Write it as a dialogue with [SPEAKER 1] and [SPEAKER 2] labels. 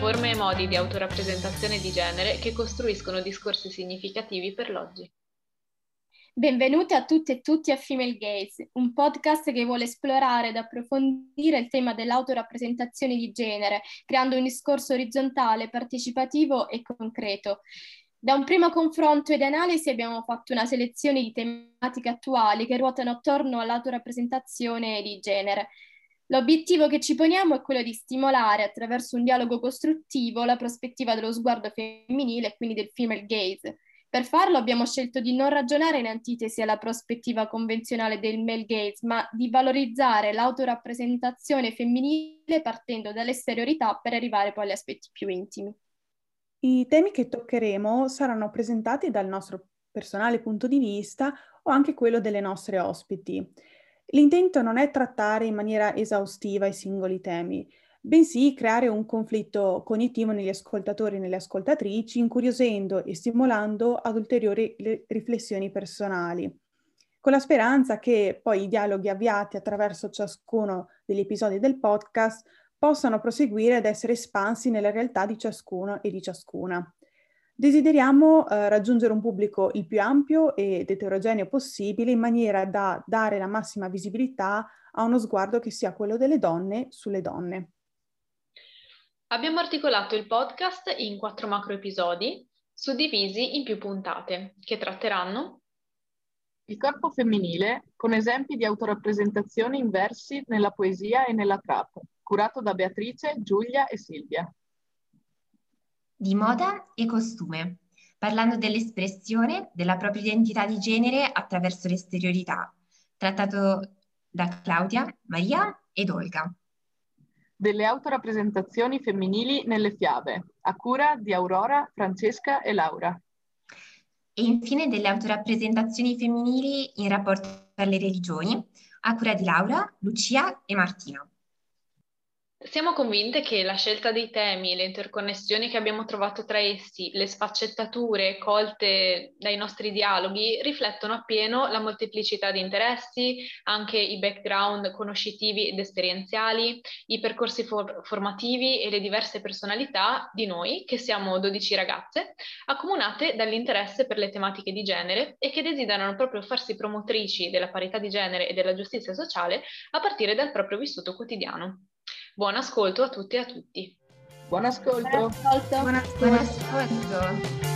[SPEAKER 1] forme e modi di autorappresentazione di genere che costruiscono discorsi significativi per l'oggi.
[SPEAKER 2] Benvenuti a tutte e tutti a Female Gaze, un podcast che vuole esplorare ed approfondire il tema dell'autorappresentazione di genere, creando un discorso orizzontale, partecipativo e concreto. Da un primo confronto ed analisi abbiamo fatto una selezione di tematiche attuali che ruotano attorno all'autorappresentazione di genere. L'obiettivo che ci poniamo è quello di stimolare attraverso un dialogo costruttivo la prospettiva dello sguardo femminile e quindi del female gaze. Per farlo abbiamo scelto di non ragionare in antitesi alla prospettiva convenzionale del male gaze, ma di valorizzare l'autorappresentazione femminile partendo dall'esteriorità per arrivare poi agli aspetti più intimi.
[SPEAKER 3] I temi che toccheremo saranno presentati dal nostro personale punto di vista o anche quello delle nostre ospiti. L'intento non è trattare in maniera esaustiva i singoli temi, bensì creare un conflitto cognitivo negli ascoltatori e nelle ascoltatrici, incuriosendo e stimolando ad ulteriori riflessioni personali, con la speranza che poi i dialoghi avviati attraverso ciascuno degli episodi del podcast possano proseguire ed essere espansi nella realtà di ciascuno e di ciascuna. Desideriamo eh, raggiungere un pubblico il più ampio ed eterogeneo possibile in maniera da dare la massima visibilità a uno sguardo che sia quello delle donne sulle donne.
[SPEAKER 1] Abbiamo articolato il podcast in quattro macro episodi, suddivisi in più puntate, che tratteranno
[SPEAKER 4] il corpo femminile con esempi di autorappresentazione in versi nella poesia e nella trap, curato da Beatrice, Giulia e Silvia
[SPEAKER 5] di moda e costume, parlando dell'espressione della propria identità di genere attraverso l'esteriorità, trattato da Claudia, Maria ed Olga.
[SPEAKER 4] Delle autorappresentazioni femminili nelle fiabe, a cura di Aurora, Francesca e Laura.
[SPEAKER 5] E infine delle autorappresentazioni femminili in rapporto alle religioni, a cura di Laura, Lucia e Martina.
[SPEAKER 1] Siamo convinte che la scelta dei temi, le interconnessioni che abbiamo trovato tra essi, le sfaccettature colte dai nostri dialoghi riflettono appieno la molteplicità di interessi, anche i background conoscitivi ed esperienziali, i percorsi for- formativi e le diverse personalità di noi, che siamo 12 ragazze, accomunate dall'interesse per le tematiche di genere e che desiderano proprio farsi promotrici della parità di genere e della giustizia sociale a partire dal proprio vissuto quotidiano. Buon ascolto a tutti e a tutti.
[SPEAKER 4] Buon ascolto.
[SPEAKER 5] Buon ascolto. Buon ascolto. Buon ascolto.